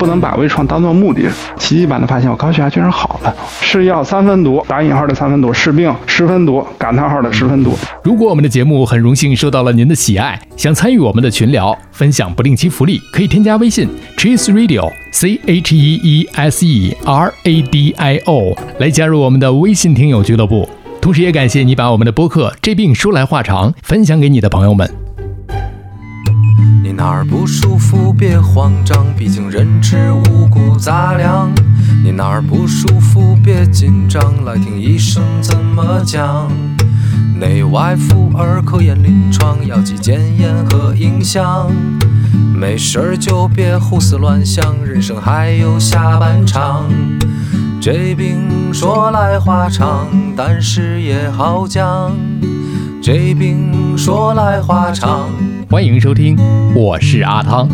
不能把微创当做目的。奇迹般的发现，我高血压居然好了。是药三分毒，打引号的三分毒；是病十分毒，感叹号的十分毒。如果我们的节目很荣幸受到了您的喜爱，想参与我们的群聊，分享不定期福利，可以添加微信 Cheese Radio C H E E S E R A D I O 来加入我们的微信听友俱乐部。同时，也感谢你把我们的播客《这病说来话长》分享给你的朋友们。哪儿不舒服别慌张，毕竟人吃五谷杂粮。你哪儿不舒服别紧张，来听医生怎么讲。内外妇儿科研临床，药剂检验和影像。没事儿就别胡思乱想，人生还有下半场。这病说来话长，但是也好讲。这病说来话长。欢迎收听，我是阿汤。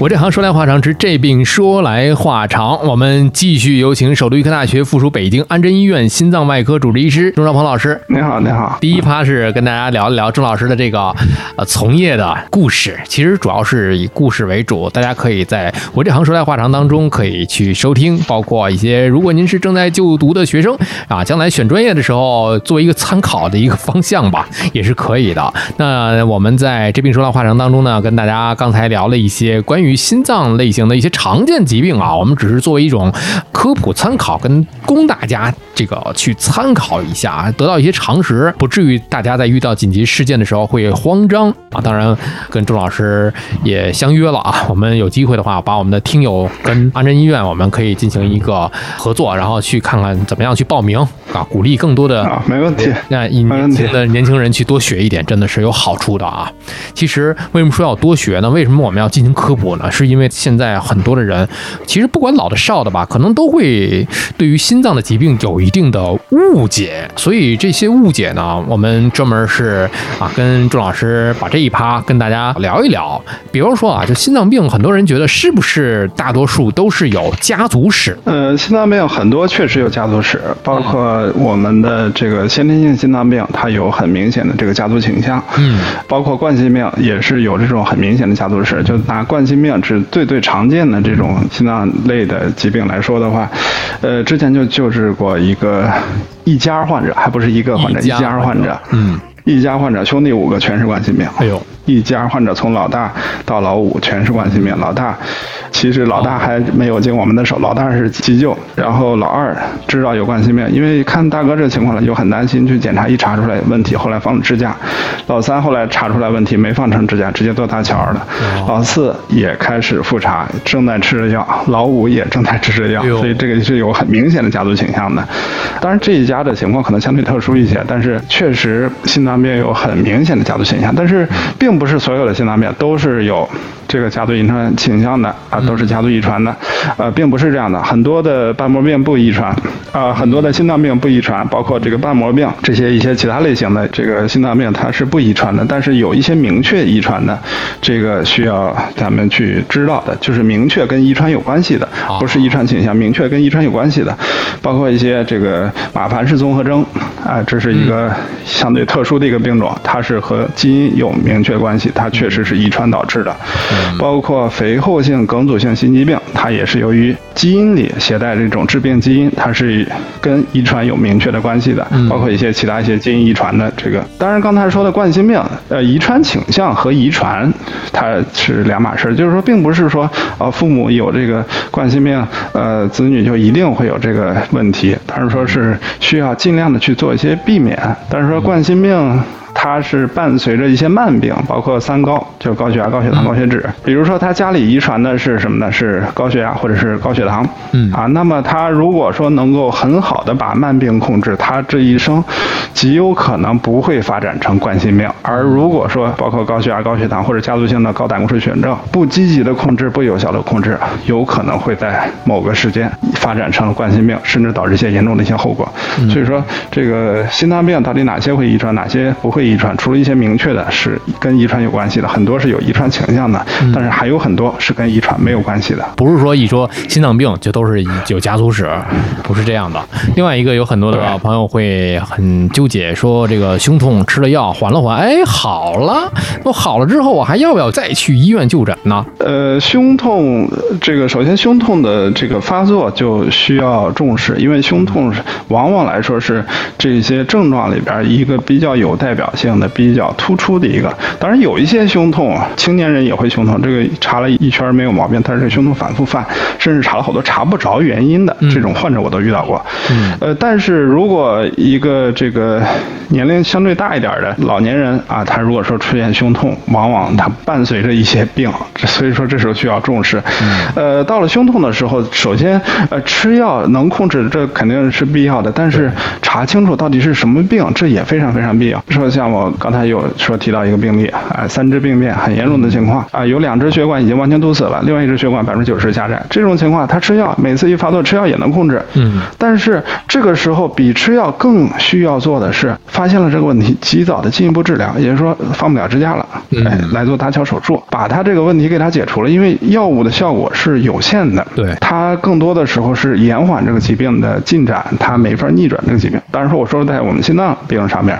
我这行说来话长，之这病说来话长。我们继续有请首都医科大学附属北京安贞医院心脏外科主治医师钟兆鹏老师。你好，你好。第一趴是跟大家聊一聊钟老师的这个呃从业的故事，其实主要是以故事为主。大家可以在我这行说来话长当中可以去收听，包括一些如果您是正在就读的学生啊，将来选专业的时候作为一个参考的一个方向吧，也是可以的。那我们在这病说来话长当中呢，跟大家刚才聊了一些关于于心脏类型的一些常见疾病啊，我们只是作为一种科普参考，跟供大家这个去参考一下，得到一些常识，不至于大家在遇到紧急事件的时候会慌张啊。当然，跟钟老师也相约了啊，我们有机会的话，把我们的听友跟安贞医院，我们可以进行一个合作，然后去看看怎么样去报名啊，鼓励更多的啊，没问题，那年轻的年轻人去多学一点，真的是有好处的啊。其实为什么说要多学呢？为什么我们要进行科普？是因为现在很多的人，其实不管老的少的吧，可能都会对于心脏的疾病有一定的误解，所以这些误解呢，我们专门是啊，跟钟老师把这一趴跟大家聊一聊。比方说啊，就心脏病，很多人觉得是不是大多数都是有家族史？呃，心脏病很多确实有家族史，包括我们的这个先天性心脏病，它有很明显的这个家族倾向。嗯，包括冠心病也是有这种很明显的家族史，就拿冠心病。是最最常见的这种心脏类的疾病来说的话，呃，之前就救治过一个一家患者，还不是一个患者，一家患者，嗯，一家患者兄弟五个全是冠心病，哎呦，一家患者从老大到老五全是冠心病，老大。其实老大还没有经我们的手，老大是急救，然后老二知道有冠心病，因为看大哥这情况了，就很担心去检查，一查出来问题，后来放了支架。老三后来查出来问题，没放成支架，直接做搭桥了。老四也开始复查，正在吃着药，老五也正在吃着药，所以这个是有很明显的家族倾向的。当然这一家的情况可能相对特殊一些，但是确实心脏病有很明显的家族倾向，但是并不是所有的心脏病都是有。这个家族遗传倾向的啊，都是家族遗传的，呃，并不是这样的。很多的瓣膜病不遗传，啊，很多的心脏病不遗传，包括这个瓣膜病这些一些其他类型的这个心脏病，它是不遗传的。但是有一些明确遗传的，这个需要咱们去知道的，就是明确跟遗传有关系的，不是遗传倾向，明确跟遗传有关系的，包括一些这个马凡氏综合征，啊，这是一个相对特殊的一个病种，它是和基因有明确关系，它确实是遗传导致的。包括肥厚性梗阻性心肌病，它也是由于基因里携带这种致病基因，它是跟遗传有明确的关系的。包括一些其他一些基因遗传的这个，当然刚才说的冠心病，呃，遗传倾向和遗传它是两码事，就是说并不是说呃父母有这个冠心病，呃子女就一定会有这个问题，但是说是需要尽量的去做一些避免。但是说冠心病。它是伴随着一些慢病，包括三高，就高血压、高血糖、高血脂。比如说他家里遗传的是什么呢？是高血压或者是高血糖。嗯啊，那么他如果说能够很好的把慢病控制，他这一生极有可能不会发展成冠心病。而如果说包括高血压、高血糖或者家族性的高胆固醇血症，不积极的控制、不有效的控制，有可能会在某个时间发展成冠心病，甚至导致一些严重的一些后果。所以说，这个心脏病到底哪些会遗传，哪些不会？遗传，除了一些明确的是跟遗传有关系的，很多是有遗传倾向的，但是还有很多是跟遗传没有关系的。不是说一说心脏病就都是有家族史，不是这样的。另外一个有很多的朋友会很纠结，说这个胸痛吃了药缓了缓，哎好了，那好了之后我还要不要再去医院就诊呢？呃，胸痛这个首先胸痛的这个发作就需要重视，因为胸痛往往来说是这些症状里边一个比较有代表性的、比较突出的一个。当然有一些胸痛啊，青年人也会胸痛，这个查了一圈没有毛病，但是胸痛反复犯，甚至查了好多查不着原因的这种患者我都遇到过。呃，但是如果一个这个年龄相对大一点的老年人啊，他如果说出现胸痛，往往他伴随着一些病，所以说这时候需要重视。呃，到了胸痛的时候，首先呃吃药能控制，这肯定是必要的，但是查清楚到底是什么病，这也非常非常必要。说像我刚才有说提到一个病例，啊，三支病变很严重的情况啊，有两支血管已经完全堵死了，另外一支血管百分之九十狭窄，这种情况他吃药，每次一发作吃药也能控制，嗯，但是这个时候比吃药更需要做的是，发现了这个问题，及早的进一步治疗，也就是说放不了支架了，哎，来做搭桥手术，把他这个问题给他解除了，因为药物的效果是有限的，对。它更多的时候是延缓这个疾病的进展，它没法逆转这个疾病。当然说，我说在我们心脏病上面，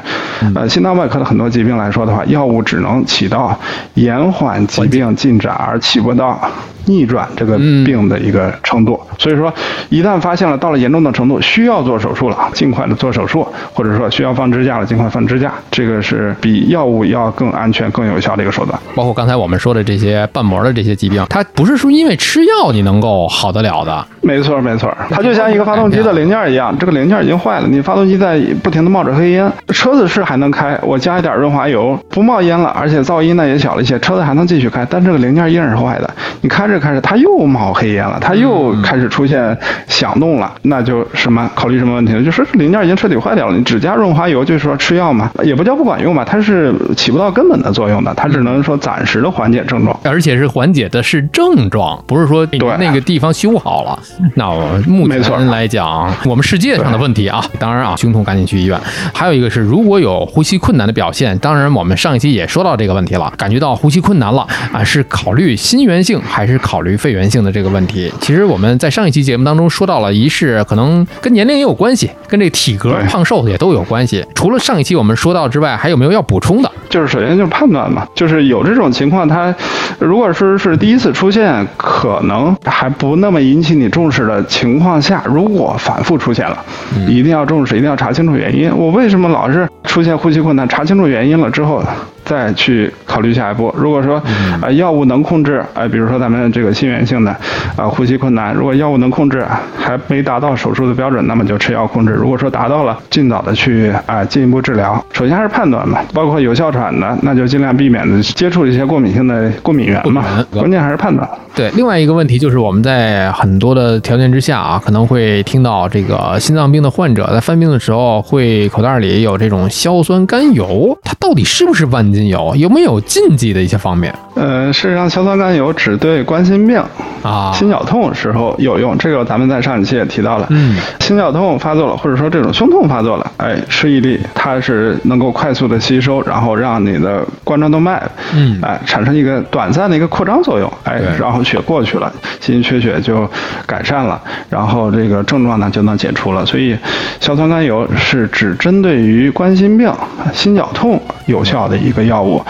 呃，心脏外科的很多疾病来说的话，药物只能起到延缓疾病进展，而起不到逆转这个病的一个程度。所以说，一旦发现了到了严重的程度，需要做手术了，尽快的做手术，或者说需要放支架了，尽快放支架。这个是比药物要更安全、更有效的一个手段。包括刚才我们说的这些瓣膜的这些疾病，它不是说因为吃药你能够好得了的。没错，没错，它就像一个发动机的零件一样，这个零件已经坏了，你发动机在不停的冒着黑烟，车子是还能开，我加一点润滑油，不冒烟了，而且噪音呢也小了一些，车子还能继续开，但这个零件依然是坏的，你开着开着它又冒黑烟了，它又开始出现响动了，那就什么考虑什么问题呢？就是零件已经彻底坏掉了，你只加润滑油，就是说吃药嘛，也不叫不管用吧，它是起不到根本的作用的，它只能说暂时的缓解症状。而且是缓解的是症状，不是说你对那个地方修好了。那我目前来讲，我们世界上的问题啊，当然啊，胸痛赶紧去医院。还有一个是，如果有呼吸困难的表现，当然我们上一期也说到这个问题了，感觉到呼吸困难了啊，是考虑心源性还是考虑肺源性的这个问题。其实我们在上一期节目当中说到了，一是可能跟年龄也有关系，跟这体格胖瘦也都有关系。除了上一期我们说到之外，还有没有要补充的？就是首先就是判断嘛，就是有这种情况，它如果说是第一次出现，可能还不那么引起你重视的情况下，如果反复出现了，一定要重视，一定要查清楚原因。我为什么老是出现呼吸困难？那查清楚原因了之后。再去考虑下一步。如果说，呃，药物能控制，呃，比如说咱们这个心源性的，啊、呼吸困难，如果药物能控制，还没达到手术的标准，那么就吃药控制。如果说达到了，尽早的去啊、进一步治疗。首先还是判断嘛，包括有哮喘的，那就尽量避免的接触一些过敏性的过敏源嘛。关键还是判断。对，另外一个问题就是我们在很多的条件之下啊，可能会听到这个心脏病的患者在犯病的时候会口袋里有这种硝酸甘油，它到底是不是万金油？有没有禁忌的一些方面呃，事实上，硝酸甘油只对冠心病、啊？心绞痛时候有用，这个咱们在上一期也提到了。嗯，心绞痛发作了，或者说这种胸痛发作了，哎，吃一粒，它是能够快速的吸收，然后让你的冠状动脉，嗯哎，产生一个短暂的一个扩张作用，哎，然后血过去了，心缺血就改善了，然后这个症状呢就能解除了。所以，硝酸甘油是只针对于冠心病、心绞痛有效的一个药物，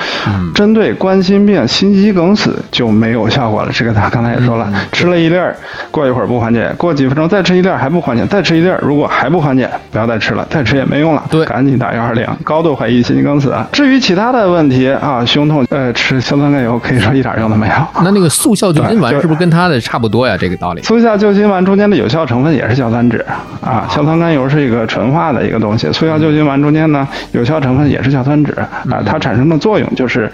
针对冠心病、心肌梗死就没有效果了。这个他刚才也说了，吃了一粒儿，过一会儿不缓解，过几分钟再吃一粒儿还不缓解，再吃一粒儿，如果还不缓解，不要再吃了，再吃也没用了，对赶紧打幺二零，高度怀疑心肌梗死。至于其他的问题啊，胸痛，呃，吃硝酸甘油可以说一点用都没有。那那个速效救心丸是不是跟它的差不多呀？这个道理。速效救心丸中间的有效成分也是硝酸酯啊，硝酸甘油是一个纯化的一个东西，速效救心丸中间呢有效成分也是硝酸酯啊，它产生的作用就是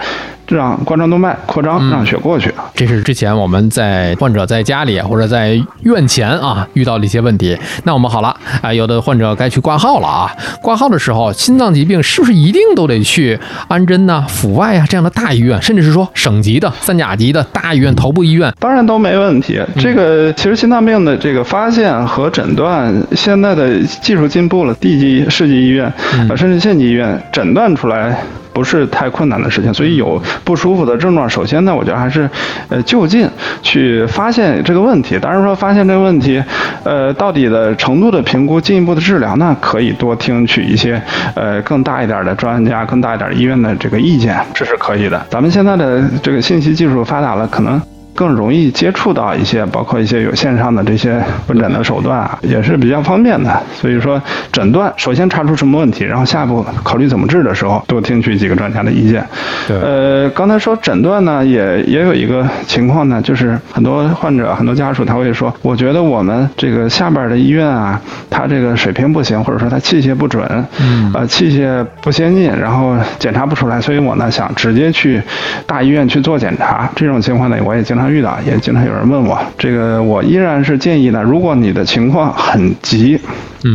让冠状动脉扩张，让血过去。这是之前我们在患者在家里或者在院前啊遇到的一些问题。那我们好了啊，有的患者该去挂号了啊。挂号的时候，心脏疾病是不是一定都得去安贞呐、阜外啊这样的大医院，甚至是说省级的、三甲级的大医院、头部医院？当然都没问题。这个其实心脏病的这个发现和诊断，现在的技术进步了，地级、市级医院呃甚至县级医院诊断出来。不是太困难的事情，所以有不舒服的症状，首先呢，我觉得还是，呃，就近去发现这个问题。当然说发现这个问题，呃，到底的程度的评估，进一步的治疗呢，可以多听取一些，呃，更大一点的专家、更大一点医院的这个意见，这是可以的。咱们现在的这个信息技术发达了，可能。更容易接触到一些，包括一些有线上的这些问诊的手段啊，也是比较方便的。所以说，诊断首先查出什么问题，然后下一步考虑怎么治的时候，多听取几个专家的意见。对。呃，刚才说诊断呢，也也有一个情况呢，就是很多患者、很多家属他会说，我觉得我们这个下边的医院啊，他这个水平不行，或者说他器械不准，嗯，呃，器械不先进，然后检查不出来，所以我呢想直接去大医院去做检查。这种情况呢，我也经常。遇到也经常有人问我，这个我依然是建议呢，如果你的情况很急。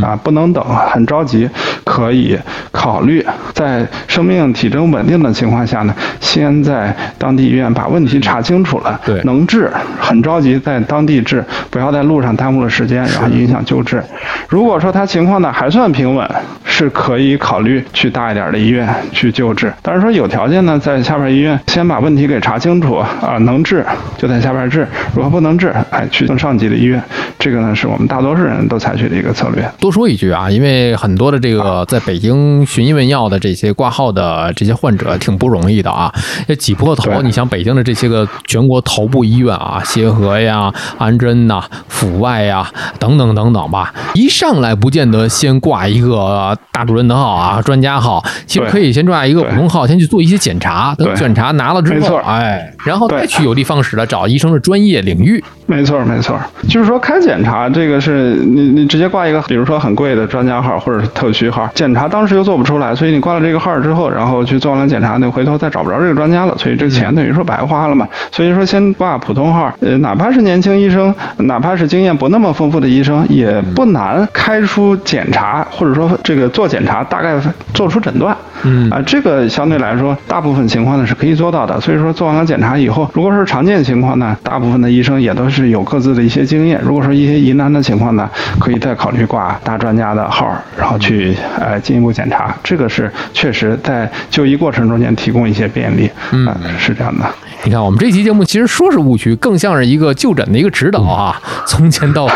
啊，不能等，很着急，可以考虑在生命体征稳定的情况下呢，先在当地医院把问题查清楚了，对，能治，很着急在当地治，不要在路上耽误了时间，然后影响救治。如果说他情况呢还算平稳，是可以考虑去大一点的医院去救治。但是说有条件呢，在下边医院先把问题给查清楚啊，能治就在下边治，如果不能治，哎，去更上级的医院。这个呢是我们大多数人都采取的一个策略。多说一句啊，因为很多的这个在北京寻医问药的这些挂号的这些患者挺不容易的啊，要挤破头。你像北京的这些个全国头部医院啊，协和呀、安贞呐、阜外呀等等等等吧，一上来不见得先挂一个大主任的号啊、专家号，其实可以先挂一个普通号，先去做一些检查。等检查拿了之后，哎，然后再去有的放矢的找医生的专业领域。没错，没错，就是说开检查这个是你你直接挂一个，比如说很贵的专家号或者是特需号，检查当时又做不出来，所以你挂了这个号之后，然后去做完了检查，那回头再找不着这个专家了，所以这钱等于说白花了嘛。所以说先挂普通号，呃，哪怕是年轻医生，哪怕是经验不那么丰富的医生，也不难开出检查或者说这个做检查，大概做出诊断。嗯啊，这个相对来说，大部分情况呢是可以做到的。所以说做完了检查以后，如果是常见情况呢，大部分的医生也都。是有各自的一些经验。如果说一些疑难的情况呢，可以再考虑挂大专家的号，然后去呃进一步检查。这个是确实在就医过程中间提供一些便利。嗯，是这样的。你看，我们这期节目其实说是误区，更像是一个就诊的一个指导啊，从前到后。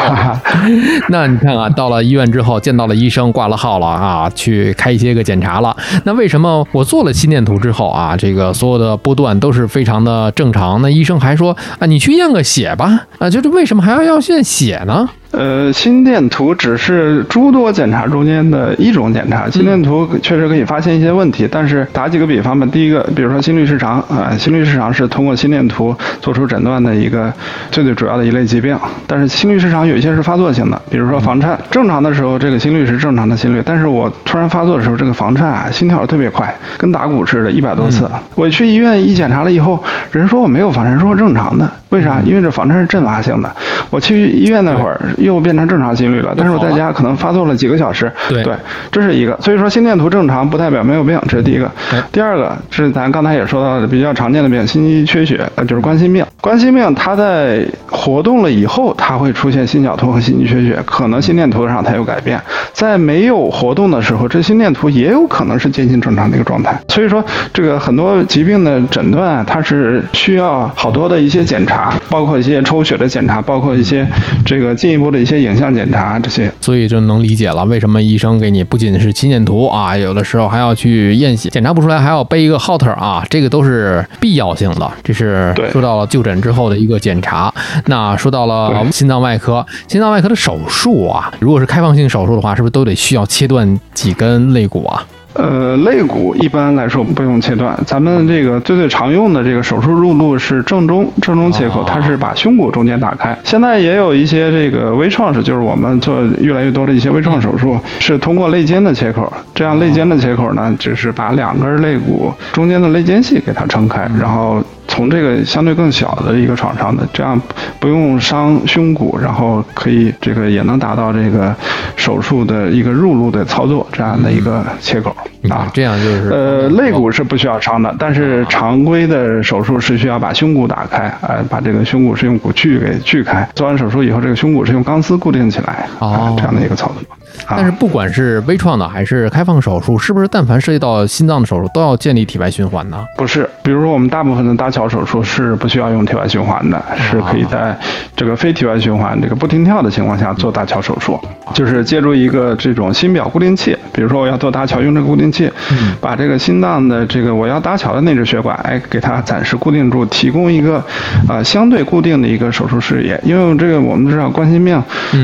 那你看啊，到了医院之后，见到了医生，挂了号了啊，去开一些个检查了。那为什么我做了心电图之后啊，这个所有的波段都是非常的正常？那医生还说啊，你去验个血吧。啊，就是为什么还要要验血呢？呃，心电图只是诸多检查中间的一种检查。心电图确实可以发现一些问题，但是打几个比方吧，第一个，比如说心律失常啊，心律失常是通过心电图做出诊断的一个最最主要的一类疾病。但是心律失常有一些是发作性的，比如说房颤，正常的时候这个心率是正常的心率，但是我突然发作的时候，这个房颤啊，心跳特别快，跟打鼓似的，一百多次。我去医院一检查了以后，人说我没有房颤，说我正常的，为啥？因为这房颤是阵发性的。我去医院那会儿。又变成正常心率了，但是我在家可能发作了几个小时。对，这是一个。所以说心电图正常不代表没有病，这是第一个。第二个是咱刚才也说到的比较常见的病，心肌缺血，呃，就是冠心病。冠心病它在活动了以后，它会出现心绞痛和心肌缺血，可能心电图上它有改变。在没有活动的时候，这心电图也有可能是接近正常的一个状态。所以说，这个很多疾病的诊断，它是需要好多的一些检查，包括一些抽血的检查，包括一些这个进一步。的一些影像检查这些，所以就能理解了为什么医生给你不仅是心电图啊，有的时候还要去验血，检查不出来还要背一个 Holter 啊，这个都是必要性的。这是说到了就诊之后的一个检查。那说到了心脏外科，心脏外科的手术啊，如果是开放性手术的话，是不是都得需要切断几根肋骨啊？呃，肋骨一般来说不用切断，咱们这个最最常用的这个手术入路是正中正中切口，它是把胸骨中间打开。现在也有一些这个微创是，就是我们做越来越多的一些微创手术，是通过肋间的切口。这样肋间的切口呢，只是把两根肋骨中间的肋间隙给它撑开，然后。从这个相对更小的一个创伤的，这样不用伤胸骨，然后可以这个也能达到这个手术的一个入路的操作这样的一个切口。啊，这样就是呃肋骨是不需要伤的，但是常规的手术是需要把胸骨打开，呃，把这个胸骨是用骨锯给锯开，做完手术以后，这个胸骨是用钢丝固定起来啊，这样的一个操作。但是不管是微创的还是开放手术，是不是但凡涉及到心脏的手术都要建立体外循环呢？不是，比如说我们大部分的搭桥手术是不需要用体外循环的，是可以在这个非体外循环、这个不停跳的情况下做搭桥手术，就是借助一个这种心表固定器，比如说我要做搭桥用这个固定器，把这个心脏的这个我要搭桥的内置血管，哎，给它暂时固定住，提供一个啊相对固定的一个手术视野。因为这个我们知道冠心病，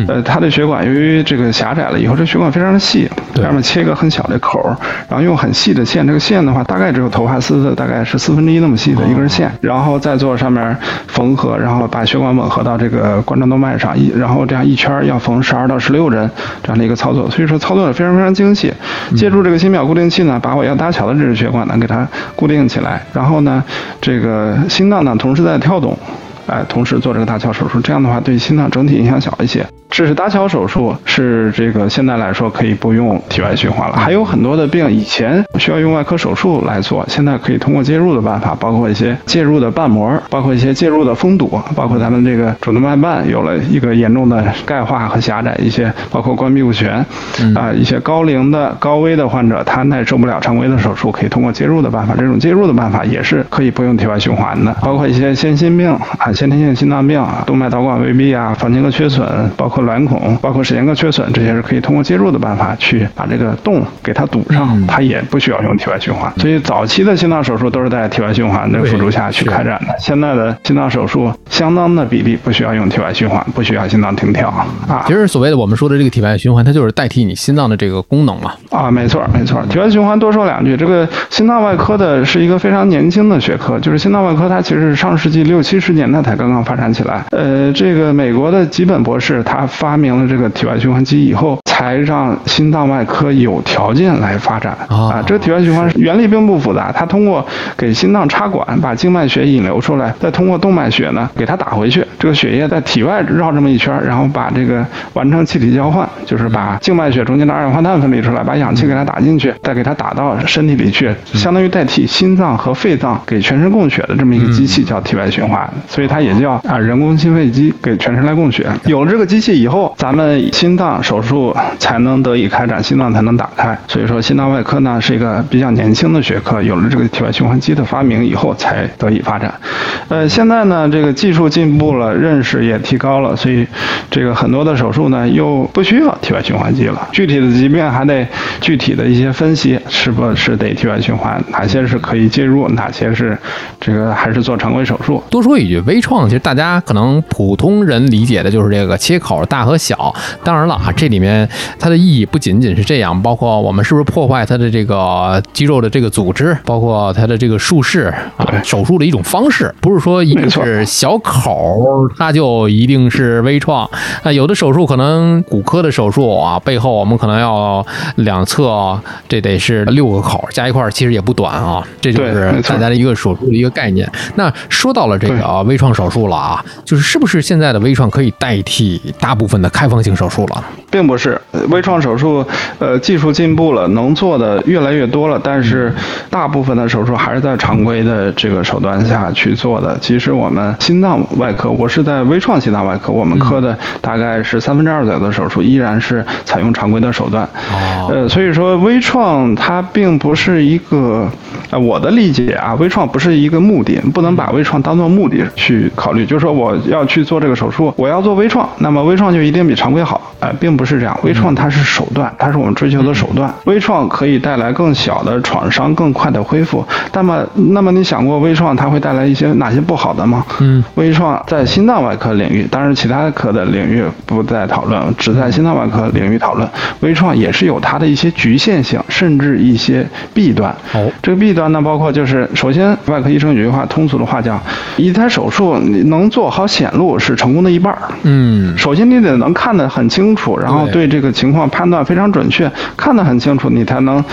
呃，它的血管由于这个狭窄了以后，这血管非常的细，上面切一个很小的口，然后用很细的线，这个线的话大概只有头发丝的大概是四分之一那么细的一根线，然后再做上面缝合，然后把血管吻合到这个冠状动脉上，一然后这样一圈要缝十二到十六针这样的一个操作，所以说操作的非常非常精细。借助这个心表固定器呢，把我要搭桥的这支血管呢给它固定起来，然后呢，这个心脏呢同时在跳动，哎，同时做这个搭桥手术，这样的话对心脏整体影响小一些。这是搭桥手术，是这个现在来说可以不用体外循环了。还有很多的病以前需要用外科手术来做，现在可以通过介入的办法，包括一些介入的瓣膜，包括一些介入的封堵，包括咱们这个主动脉瓣有了一个严重的钙化和狭窄，一些包括关闭不全，啊，一些高龄的高危的患者，他耐受不了常规的手术，可以通过介入的办法。这种介入的办法也是可以不用体外循环的，包括一些先心病啊，先天性心脏病啊、动脉导管未闭啊、房间隔缺损，包括。卵孔包括室间隔缺损，这些是可以通过介入的办法去把这个洞给它堵上，它也不需要用体外循环。所以早期的心脏手术都是在体外循环的辅助下去开展的。现在的心脏手术相当的比例不需要用体外循环，不需要心脏停跳啊。其实所谓的我们说的这个体外循环，它就是代替你心脏的这个功能嘛。啊，没错没错。体外循环多说两句，这个心脏外科的是一个非常年轻的学科，就是心脏外科它其实是上世纪六七十年代才刚刚发展起来。呃，这个美国的吉本博士他。发明了这个体外循环机以后，才让心脏外科有条件来发展啊。这个体外循环原理并不复杂，它通过给心脏插管，把静脉血引流出来，再通过动脉血呢给它打回去。这个血液在体外绕这么一圈，然后把这个完成气体交换，就是把静脉血中间的二氧化碳分离出来，把氧气给它打进去，再给它打到身体里去，相当于代替心脏和肺脏给全身供血的这么一个机器叫体外循环，所以它也叫啊人工心肺机，给全身来供血。有了这个机器以以后，咱们心脏手术才能得以开展，心脏才能打开。所以说，心脏外科呢是一个比较年轻的学科，有了这个体外循环机的发明以后才得以发展。呃，现在呢，这个技术进步了，认识也提高了，所以这个很多的手术呢又不需要体外循环机了。具体的疾病还得具体的一些分析，是不是得体外循环，哪些是可以介入，哪些是这个还是做常规手术。多说一句，微创其实大家可能普通人理解的就是这个切口大。和小，当然了啊，这里面它的意义不仅仅是这样，包括我们是不是破坏它的这个肌肉的这个组织，包括它的这个术式啊，手术的一种方式，不是说一定是小口，那就一定是微创。那有的手术可能骨科的手术啊，背后我们可能要两侧，这得是六个口，加一块其实也不短啊。这就是大家的一个手术的一个概念。那说到了这个微创手术了啊，就是是不是现在的微创可以代替大部？分的开放性手术了，并不是微创手术，呃，技术进步了，能做的越来越多了，但是大部分的手术还是在常规的这个手段下去做的。其实我们心脏外科，我是在微创心脏外科，我们科的大概是三分之二左右的手术依然是采用常规的手段。哦，呃，所以说微创它并不是一个，呃，我的理解啊，微创不是一个目的，不能把微创当做目的去考虑。就是说我要去做这个手术，我要做微创，那么微创就。一定比常规好，哎，并不是这样，微创它是手段，它是我们追求的手段。微创可以带来更小的创伤、更快的恢复。那么，那么你想过微创它会带来一些哪些不好的吗？嗯，微创在心脏外科领域，当然其他科的领域不再讨论，只在心脏外科领域讨论。微创也是有它的一些局限性，甚至一些弊端。哦，这个弊端呢，包括就是首先，外科医生有句话，通俗的话叫，一台手术你能做好显露是成功的一半儿。嗯，首先你得能看得很清楚，然后对对这情况判断非常准确，看得很清楚，你才能。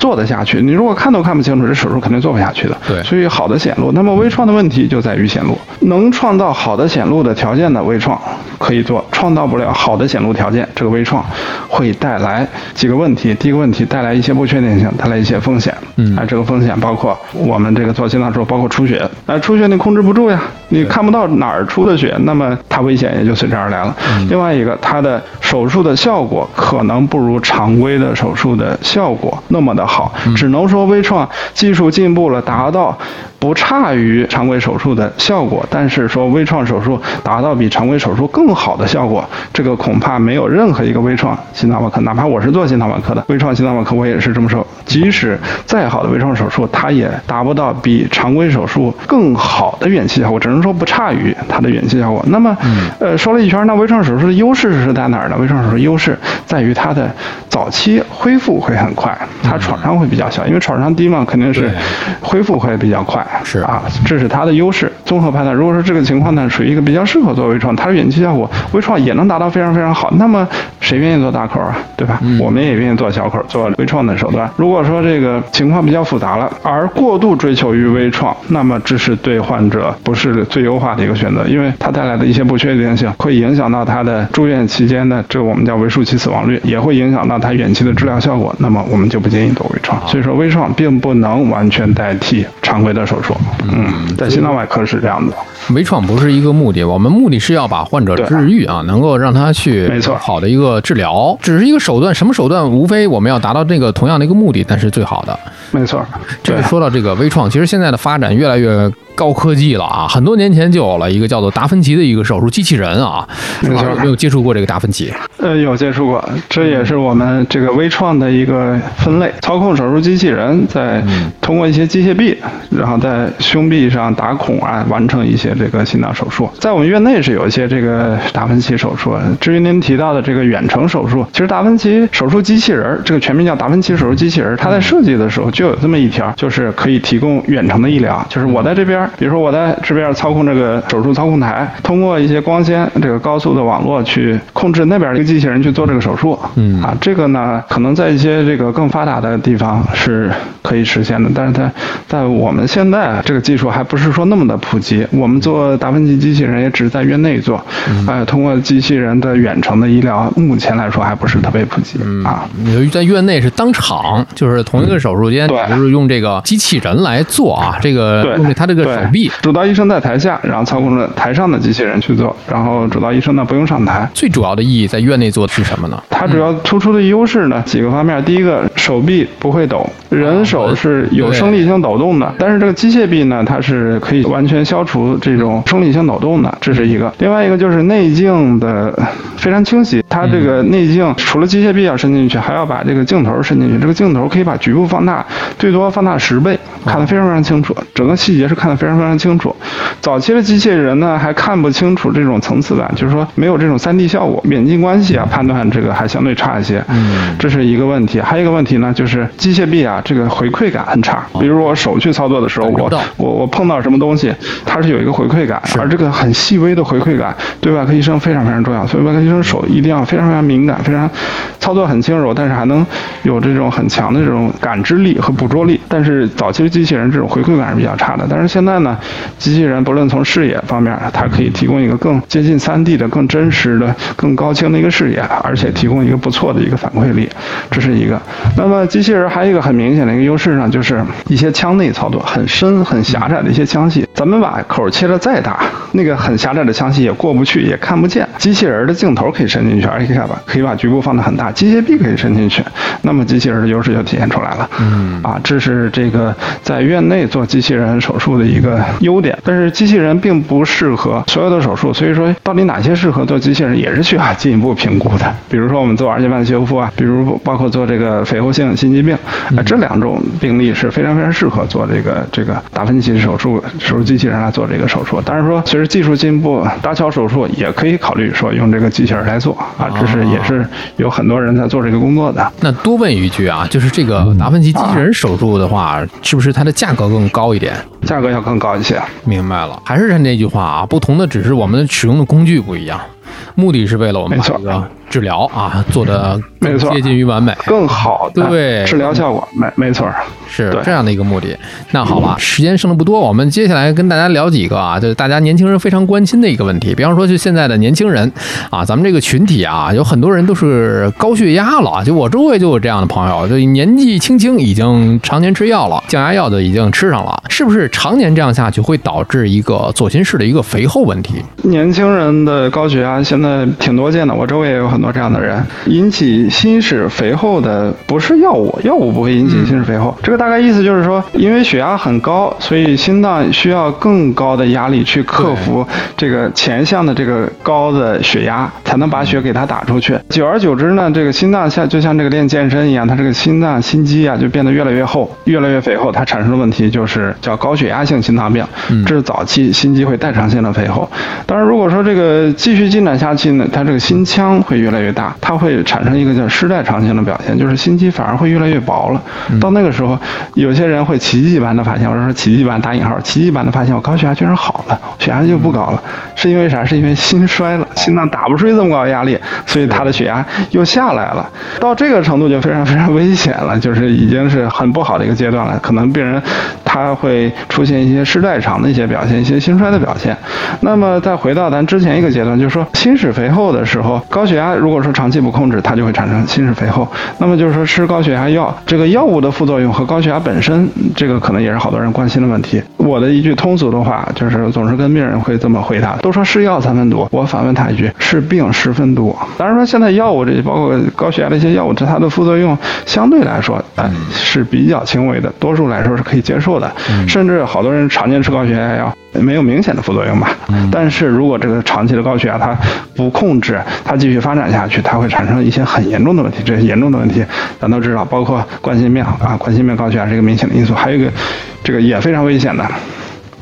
做得下去，你如果看都看不清楚，这手术肯定做不下去的。对所以好的显露，那么微创的问题就在于显露，能创造好的显露的条件的微创可以做，创造不了好的显露条件，这个微创会带来几个问题。第一个问题带来一些不确定性，带来一些风险。嗯啊，这个风险包括我们这个做心脏手术，包括出血，啊，出血你控制不住呀，你看不到哪儿出的血，那么它危险也就随之而来了。另外一个，它的手术的效果可能不如常规的手术的效果那么的好，只能说微创技术进步了，达到不差于常规手术的效果，但是说微创手术达到比常规手术更好的效果，这个恐怕没有任何一个微创心脏外科，哪怕我是做心脏外科的，微创心脏外科我也是这么说，即使再好的微创手术，它也达不到比常规手术更好的远期效果，只能说不差于它的远期效果。那么，呃，说了一圈，那微创手术的优势是在哪儿呢？微创手术优势在于它的早期恢复会很快，它创伤会比较小，因为创伤低嘛，肯定是恢复会比较快。是啊，这是它的优势。综合判断，如果说这个情况呢属于一个比较适合做微创，它的远期效果微创也能达到非常非常好，那么谁愿意做大口啊？对吧？我们也愿意做小口，做微创的手段。如果说这个情况比较复杂了，而过度追求于微创，那么这是对患者不是最优化的一个选择，因为它带来的一些不确定性会影响到他的住院期间的这个我们叫为数期死亡率，也会影响到他远期的治疗效果。那么我们就不建议做微创。所以说，微创并不能完全代替常规的手术。嗯，在心脏外科是这样的。微创不是一个目的，我们目的是要把患者治愈啊，能够让他去没错好的一个治疗，只是一个手段，什么手段？无非我们要达到这个同样的一个目的，但是最好的。没错，对这个说到这个微创，其实现在的发展越来越高科技了啊！很多年前就有了一个叫做达芬奇的一个手术机器人啊，没错有没有接触过这个达芬奇？呃，有接触过，这也是我们这个微创的一个分类。操控手术机器人在通过一些机械臂，然后在胸壁上打孔啊，完成一些这个心脏手术。在我们院内是有一些这个达芬奇手术。至于您提到的这个远程手术，其实达芬奇手术机器人儿，这个全名叫达芬奇手术机器人儿，它在设计的时候就有这么一条，就是可以提供远程的医疗，就是我在这边，比如说我在这边操控这个手术操控台，通过一些光纤这个高速的网络去控制那边一个机器人去做这个手术。嗯啊，这个呢，可能在一些这个更发达的地方是可以实现的，但是在在我们现在啊这个技术还不是说那么的普及。我们做达芬奇机器人也只是在院内做，呃，通过机器人的远程的医疗，目前来说还不是特别普及啊。由于在院内是当场，就是同一个手术间，对就是用这个机器人来做啊，这个对，他这个手臂。主刀医生在台下，然后操控着台上的机器人去做，然后主刀医生呢不用上台。最主要的意义在院内做的是什么呢？它主要突出的优势呢几个方面，第一个手臂不会抖，人手是有生理性抖动的，但是这个机械臂呢，它是可以完全消除这种生理性抖动的，这是一个。另外一个就是内镜的非常清晰，它这个内镜除了机械臂要伸进去，还要把这个镜头伸进去，这个镜头可以把局部放大，最多放大十倍，看得非常非常清楚，整个细节是看得非常非常清楚。早期的机器人呢还看不清楚这种层次感，就是说没有这种三 D 效果，远近关系啊判断这个还相对差一些，嗯这是一个问题。还有一个问题呢，就是机械臂啊这个回馈感很差，比如我手去操作的时候，我我我碰到什么东西，它是有一个回馈感，而这个很细微的回馈感对外科医生非常非常重要，所以外科医生手一定要非常非常敏感，非常操作很轻柔，但是还能有这种很强的这种感知力和 捕捉力。但是早期的机器人这种回馈感是比较差的，但是现在呢，机器人不论从视野方面，它可以提供一个更接近 3D 的、更真实的、更高清的一个视野，而且提供一个不错的一个反馈力，这是一个。那么机器人还有一个很明显的一个优势呢，就是一些腔内操作，很深很狭窄的一些腔隙，咱们把口切得再大，那个很狭窄的腔隙也过不去，也看不见。机器人的镜头可以伸进去，而且可以把可以把局部放得很大，机械臂可以伸进去，那么机器人的优势就体现出来了。嗯嗯啊，这是这个在院内做机器人手术的一个优点。但是机器人并不适合所有的手术，所以说到底哪些适合做机器人，也是需要进一步评估的。比如说我们做二尖瓣修复啊，比如包括做这个肥厚性心肌病，啊，这两种病例是非常非常适合做这个这个达芬奇手术手术机器人来做这个手术。当然说，随着技术进步，搭桥手术也可以考虑说用这个机器人来做啊，这是也是有很多人在做这个工作的。那多问一句啊，就是这个达芬奇机器人手术的话，是不是它的价格更高一点？价格要更高一些。明白了，还是那句话啊，不同的只是我们使用的工具不一样，目的是为了我们把没错这个治疗啊做的没错接近于完美。更好的对治疗效果，没没错儿。是这样的一个目的。那好吧，时间剩的不多，我们接下来跟大家聊几个啊，就是大家年轻人非常关心的一个问题。比方说，就现在的年轻人啊，咱们这个群体啊，有很多人都是高血压了。就我周围就有这样的朋友，就年纪轻轻已经常年吃药了，降压药的已经吃上了，是不是常年这样下去会导致一个左心室的一个肥厚问题？年轻人的高血压现在挺多见的，我周围也有很多这样的人。引起心室肥厚的不是药物，药物不会引起心室肥厚。这个大概意思就是说，因为血压很高，所以心脏需要更高的压力去克服这个前向的这个高的血压，才能把血给它打出去。久而久之呢，这个心脏像就像这个练健身一样，它这个心脏心肌啊就变得越来越厚，越来越肥厚，它产生的问题就是叫高血压性心脏病，这是早期心肌会代偿性的肥厚。当然，如果说这个继续进展下去呢，它这个心腔会越来越大，它会产生一个叫失代偿性的表现，就是心肌反而会越来越薄了。到那个时候，有些人会奇迹般的发现，我说奇迹般打引号，奇迹般的发现我高血压居然好了，血压就不高了，是因为啥？是因为心衰了，心脏打不出去这么高的压力，所以他的血压又下来了。到这个程度就非常非常危险了，就是已经是很不好的一个阶段了。可能病人他会出现一些失代偿的一些表现，一些心衰的表现。那么再回到咱之前一个阶段，就是说心室肥厚的时候，高血压如果说长期不控制，它就会产生心室肥厚。那么就是说吃高血压药，这个药物的副作用和高血压本身，这个可能也是好多人关心的问题。我的一句通俗的话，就是总是跟病人会这么回答：都说是药三分毒，我反问他一句：是病十分毒。当然说现在药物这些包括高血压的一些药物，它的副作用相对来说，呃是比较轻微的，多数来说是可以接受的。甚至好多人常年吃高血压药，没有明显的副作用吧。但是如果这个长期的高血压它不控制，它继续发展下去，它会产生一些很严重的问题。这些严重的问题，咱都知道，包括冠心病啊，冠心病高血压是一个明显的因素，还有一个这个也非常危险的。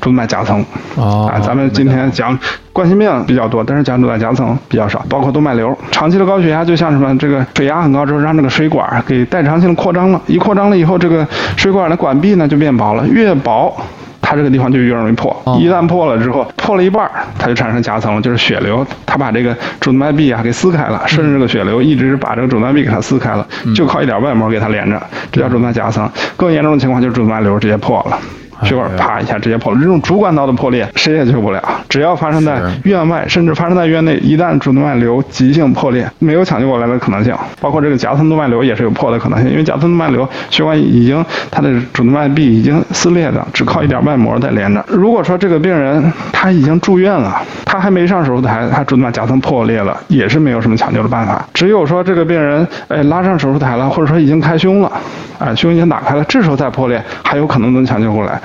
主动脉夹层哦啊，咱们今天讲冠心病比较多，但是讲主动脉夹层比较少，包括动脉瘤。长期的高血压就像什么，这个水压很高之后，让这个水管给代偿性的扩张了，一扩张了以后，这个水管的管壁呢就变薄了，越薄。它这个地方就越容易破，一旦破了之后，破了一半儿，它就产生夹层了，就是血流，它把这个主动脉壁啊给撕开了，顺着这个血流一直把这个主动脉壁给它撕开了，就靠一点外膜给它连着，这叫主动脉夹层。更严重的情况就是主动脉瘤直接破了。血管啪一下直接破了，这种主管道的破裂谁也救不了。只要发生在院外，甚至发生在院内，一旦主动脉瘤急性破裂，没有抢救过来的可能性。包括这个夹层动脉瘤也是有破的可能性，因为夹层动脉瘤血管已经它的主动脉壁已经撕裂的，只靠一点外膜在连着。如果说这个病人他已经住院了，他还没上手术台，他主动脉夹层破裂了，也是没有什么抢救的办法。只有说这个病人哎拉上手术台了，或者说已经开胸了，哎胸已经打开了，这时候再破裂还有可能能抢救过来。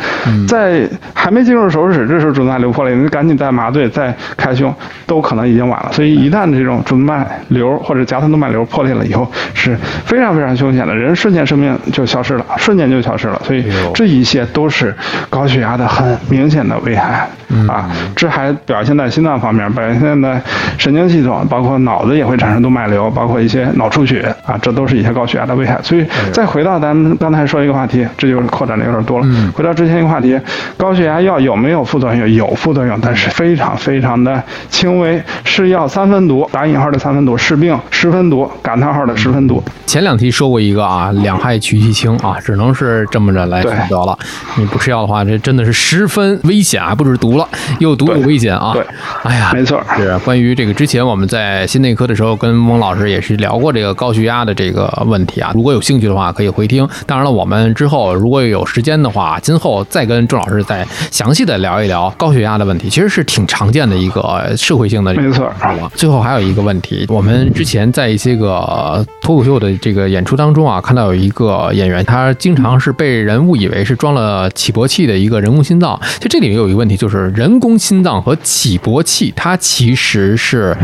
在还没进入手术室，这时候主动脉瘤破裂，你赶紧再麻醉、再开胸，都可能已经晚了。所以一旦这种主动脉瘤或者夹层动脉瘤破裂了以后，是非常非常凶险的，人瞬间生命就消失了，瞬间就消失了。所以这一切都是高血压的很明显的危害啊！这还表现在心脏方面，表现在神经系统，包括脑子也会产生动脉瘤，包括一些脑出血啊，这都是一些高血压的危害。所以再回到咱们刚才说一个话题，这就是扩展的有点多了。回到之前一个话题，高血压药有没有副作用？有副作用，但是非常非常的轻微。是药三分毒，打引号的三分毒；是病十分毒，感叹号的十分毒。前两题说过一个啊，两害取其轻啊，只能是这么着来选择了。你不吃药的话，这真的是十分危险啊，不止毒了，又毒又危险啊。对，哎呀，没错。是关于这个，之前我们在心内科的时候跟翁老师也是聊过这个高血压的这个问题啊。如果有兴趣的话，可以回听。当然了，我们之后如果有时间的话，今后后再跟钟老师再详细的聊一聊高血压的问题，其实是挺常见的一个社会性的没错。最后还有一个问题，我们之前在一些个脱口秀的这个演出当中啊，看到有一个演员，他经常是被人误以为是装了起搏器的一个人工心脏。就这里面有一个问题，就是人工心脏和起搏器它其实是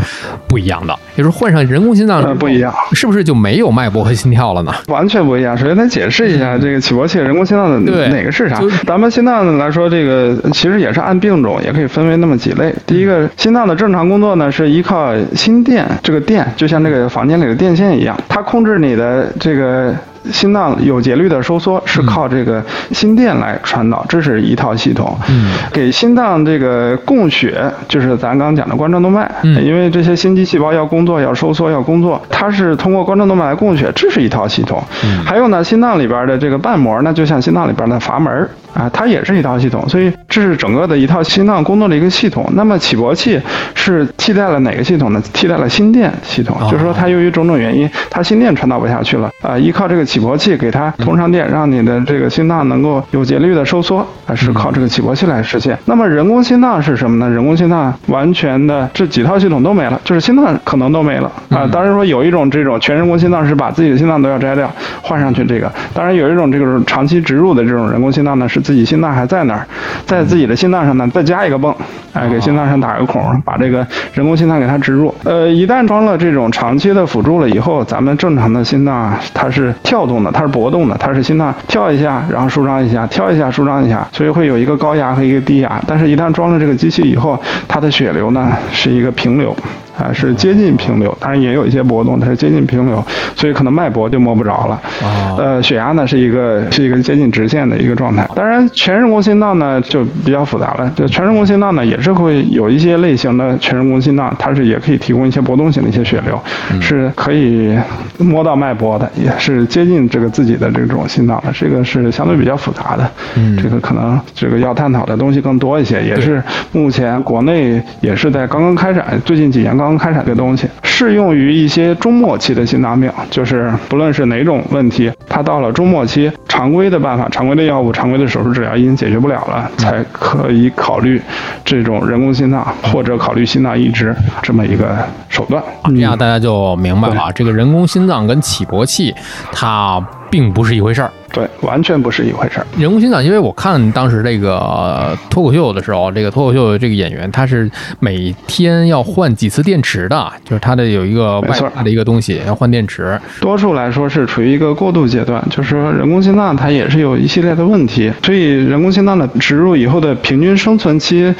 不一样的，就是换上人工心脏不一样，是不是就没有脉搏和心跳了呢？完全不一样。首先咱解释一下，这个起搏器、人工心脏的哪个是啥？咱们心脏来说，这个其实也是按病种，也可以分为那么几类。第一个，心脏的正常工作呢，是依靠心电，这个电就像这个房间里的电线一样，它控制你的这个。心脏有节律的收缩是靠这个心电来传导，这是一套系统。嗯，给心脏这个供血，就是咱刚讲的冠状动脉。嗯，因为这些心肌细胞要工作、要收缩、要工作，它是通过冠状动脉来供血，这是一套系统。嗯，还有呢，心脏里边的这个瓣膜呢，就像心脏里边的阀门啊，它也是一套系统。所以这是整个的一套心脏工作的一个系统。那么起搏器是替代了哪个系统呢？替代了心电系统，就是说它由于种种原因，它心电传导不下去了啊，依靠这个。起搏器给它通上电，让你的这个心脏能够有节律的收缩，还是靠这个起搏器来实现。那么人工心脏是什么呢？人工心脏完全的这几套系统都没了，就是心脏可能都没了啊。当然说有一种这种全人工心脏是把自己的心脏都要摘掉，换上去这个。当然有一种这个长期植入的这种人工心脏呢，是自己心脏还在那儿，在自己的心脏上呢再加一个泵，哎，给心脏上打个孔，把这个人工心脏给它植入。呃，一旦装了这种长期的辅助了以后，咱们正常的心脏它是跳。跳动的，它是搏动的，它是心脏跳一下，然后舒张一下，跳一下，舒张一下，所以会有一个高压和一个低压。但是，一旦装了这个机器以后，它的血流呢是一个平流。啊，是接近平流，当然也有一些波动，它是接近平流，所以可能脉搏就摸不着了。啊，呃，血压呢是一个是一个接近直线的一个状态。当然，全人工心脏呢就比较复杂了。就全人工心脏呢也是会有一些类型的全人工心脏，它是也可以提供一些波动性的一些血流，是可以摸到脉搏的，也是接近这个自己的这种心脏的。这个是相对比较复杂的。嗯，这个可能这个要探讨的东西更多一些，也是目前国内也是在刚刚开展，最近几年刚。刚开展这个东西，适用于一些中末期的心脏病，就是不论是哪种问题，它到了中末期，常规的办法、常规的药物、常规的手术治疗已经解决不了了，才可以考虑这种人工心脏或者考虑心脏移植这么一个手段。这样大家就明白了，这个人工心脏跟起搏器，它并不是一回事儿。对，完全不是一回事儿。人工心脏，因为我看当时这个脱口秀的时候，这个脱口秀的这个演员他是每天要换几次电池的，就是他的有一个外挂的一个东西要换电池。多数来说是处于一个过渡阶段，就是说人工心脏它也是有一系列的问题，所以人工心脏的植入以后的平均生存期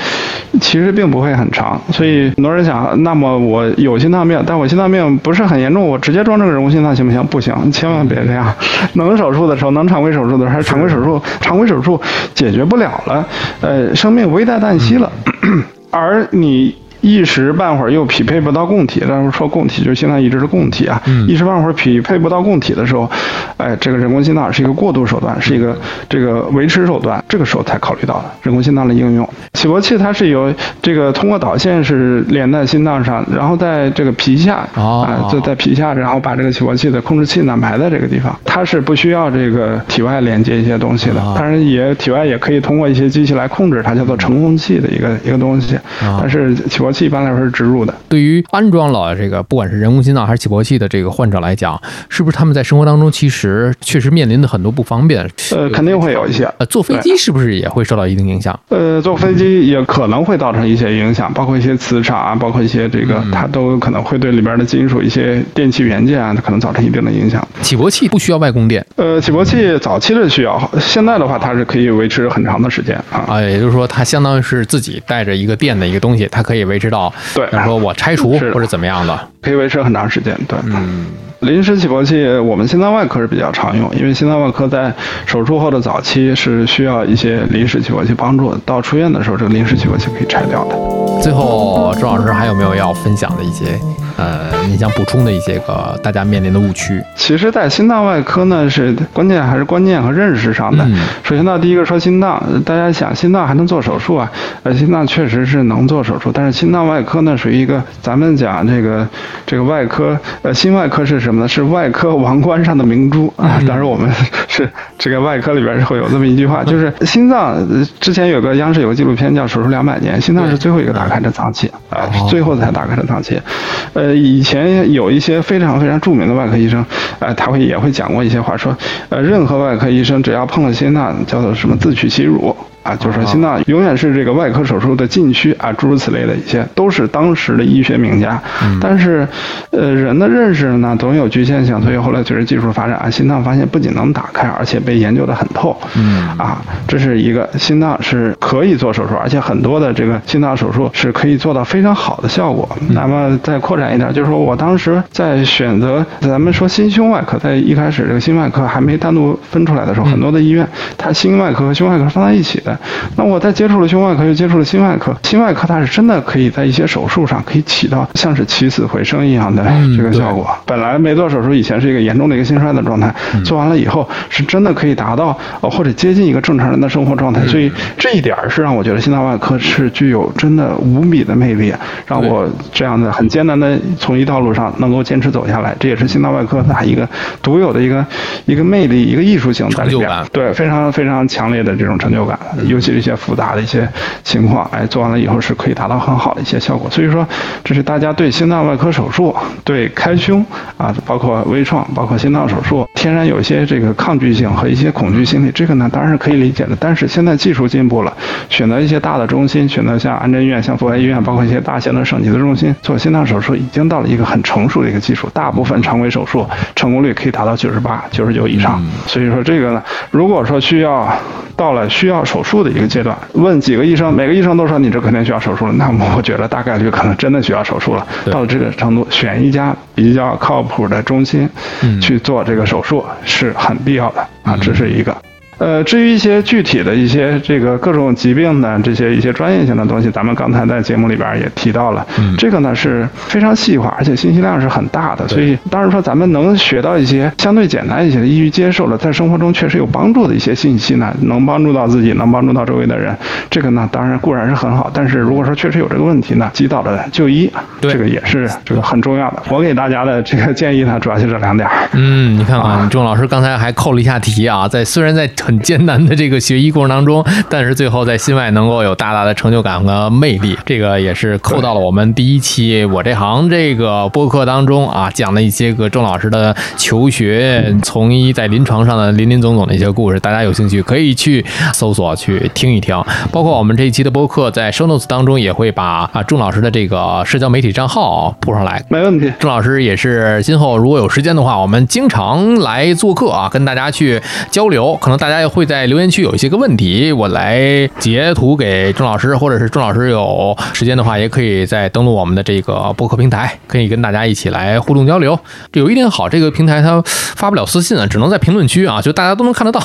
其实并不会很长。所以很多人想，那么我有心脏病，但我心脏病不是很严重，我直接装这个人工心脏行不行？不行，千万别这样。能手术的时候能。能常规手术的还是常规手术，常规手术解决不了了，呃，生命危在旦夕了，而你。一时半会儿又匹配不到供体，但是说供体就是心脏移植的供体啊。一时半会儿匹配不到供体的时候，哎，这个人工心脏是一个过渡手段，是一个这个维持手段，这个时候才考虑到的人工心脏的应用。起搏器它是由这个通过导线是连在心脏上，然后在这个皮下啊，就在皮下，然后把这个起搏器的控制器呢埋在这个地方，它是不需要这个体外连接一些东西的，当然也体外也可以通过一些机器来控制，它叫做成控器的一个一个东西，但是起搏。器一般来说是植入的。对于安装了这个，不管是人工心脏还是起搏器的这个患者来讲，是不是他们在生活当中其实确实面临的很多不方便？呃，肯定会有一些。呃，坐飞机是不是也会受到一定影响？呃，坐飞机也可能会造成一些影响，包括一些磁场啊，包括一些这个，它都可能会对里边的金属、一些电器元件啊，它可能造成一定的影响。起搏器不需要外供电？呃，起搏器早期的需要，现在的话它是可以维持很长的时间啊。啊，也就是说它相当于是自己带着一个电的一个东西，它可以维。知道，对，比如说我拆除或者怎么样的，可以维持很长时间。对，嗯，临时起搏器我们心脏外科是比较常用，因为心脏外科在手术后的早期是需要一些临时起搏器帮助，到出院的时候这个临时起搏器可以拆掉的。最后，周老师还有没有要分享的一些？呃，你想补充的一些个大家面临的误区？其实，在心脏外科呢，是关键还是观念和认识上的。嗯首先呢，第一个说心脏，大家想心脏还能做手术啊？呃，心脏确实是能做手术，但是心脏外科呢，属于一个咱们讲这个这个外科，呃，心外科是什么呢？是外科王冠上的明珠啊。当然，我们是这个外科里边是会有这么一句话，就是 心脏。呃之前有个央视有个纪录片叫《手术两百年》，心脏是最后一个打开的脏器啊，哦最后才打开的脏器。呃，以前有一些非常非常著名的外科医生，呃，他会也会讲过一些话，说，呃，任何外科医生只要碰了心脏，叫做什么自取其辱。啊，就是说心脏永远是这个外科手术的禁区啊，诸如此类的一些，都是当时的医学名家。但是，呃，人的认识呢总有局限性，所以后来随着技术发展啊，心脏发现不仅能打开，而且被研究的很透。嗯啊，这是一个心脏是可以做手术，而且很多的这个心脏手术是可以做到非常好的效果。那么再扩展一点，就是说我当时在选择咱们说心胸外科，在一开始这个心外科还没单独分出来的时候，很多的医院它心外科和胸外科是放在一起的。那我在接触了胸外科，又接触了心外科，心外科它是真的可以在一些手术上可以起到像是起死回生一样的这个效果。本来没做手术以前是一个严重的一个心衰的状态，做完了以后是真的可以达到呃或者接近一个正常人的生活状态。所以这一点儿是让我觉得心脏外科是具有真的无比的魅力，让我这样的很艰难的从一道路上能够坚持走下来，这也是心脏外科它一个独有的一个一个魅力、一个艺术性在里边。对，非常非常强烈的这种成就感，尤其是一些复杂的一些情况，哎，做完了以后是可以达到很好的一些效果。所以说，这是大家对心脏外科手术、对开胸啊，包括微创、包括心脏手术，天然有一些这个抗拒性和一些恐惧心理，这个呢当然是可以理解的。但是现在技术进步了，选择一些大的中心，选择像安贞医院、像阜外医院，包括一些大型的省级的中心做心脏手术，已经到了一个很成熟的一个技术，大部分常规手术成功率可以达到九十八、九十九以上。所以说这个呢，如果说需要到了需要手术的一个阶段，问几个医生，每个医生都说你这肯定需要手术了，那么我觉得大概率可能真的需要手术了。到了这个程度，选一家比较靠谱的中心去做这个手术是很必要的啊，这是一个。呃，至于一些具体的一些这个各种疾病的这些一些专业性的东西，咱们刚才在节目里边也提到了，嗯这个呢是非常细化，而且信息量是很大的，所以当然说咱们能学到一些相对简单一些的、易于接受的，在生活中确实有帮助的一些信息呢，能帮助到自己，能帮助到周围的人，这个呢当然固然是很好，但是如果说确实有这个问题呢，及早的就医，对这个也是这个很重要的。我给大家的这个建议呢，主要就这两点。嗯，你看啊，钟老师刚才还扣了一下题啊，在虽然在很艰难的这个学医过程当中，但是最后在心外能够有大大的成就感和魅力，这个也是扣到了我们第一期我这行这个播客当中啊，讲了一些个郑老师的求学、从医在临床上的林林总总的一些故事，大家有兴趣可以去搜索去听一听。包括我们这一期的播客在 show notes 当中也会把啊郑老师的这个社交媒体账号铺上来，没问题，郑老师也是今后如果有时间的话，我们经常来做客啊，跟大家去交流。可能大家会在留言区有一些个问题，我来截图给郑老师，或者是郑老师有时间的话，也可以再登录我们的这个博客平台，可以跟大家一起来互动交流。有一点好，这个平台它发不了私信啊，只能在评论区啊，就大家都能看得到。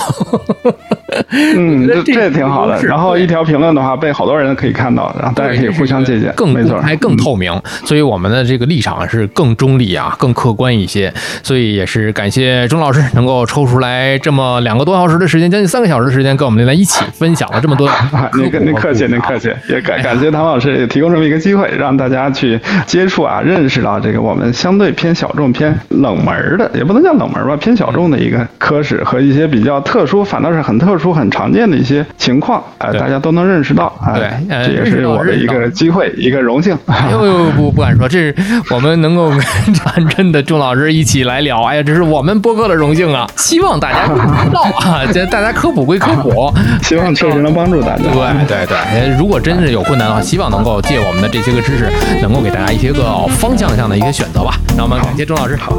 嗯，这这挺好的。然后一条评论的话，被好多人可以看到，然后大家可以互相借鉴，更没错还，更透明，所以我们的这个立场是更中立啊，更客观一些。所以也是感谢钟老师能够抽出来这么两个多小时的时间，将近三个小时的时间，跟我们来一起分享了这么多 啊，您您客气，您客气，也感感谢唐老师也提供这么一个机会，让大家去接触啊，认识到这个我们相对偏小众、偏冷门的，也不能叫冷门吧，偏小众的一个科室和一些比较特殊，反倒是很特殊、很常见的一些情况，哎、对大家都能认识到，哎、对呃这也是我的一个机会，一个荣幸。哎呦呦不不敢说，这是我们能够跟 安真的钟老师一起来聊，哎呀，这是我们播客的荣幸啊！希望大家知道啊，这大家科普归科普，希望确实能帮助大家。对对对，呃如果真是有困难的话，希望能够借我们的这些个知识，能够给大家一些个方向上的一些选择吧。那我们感谢钟老师，好，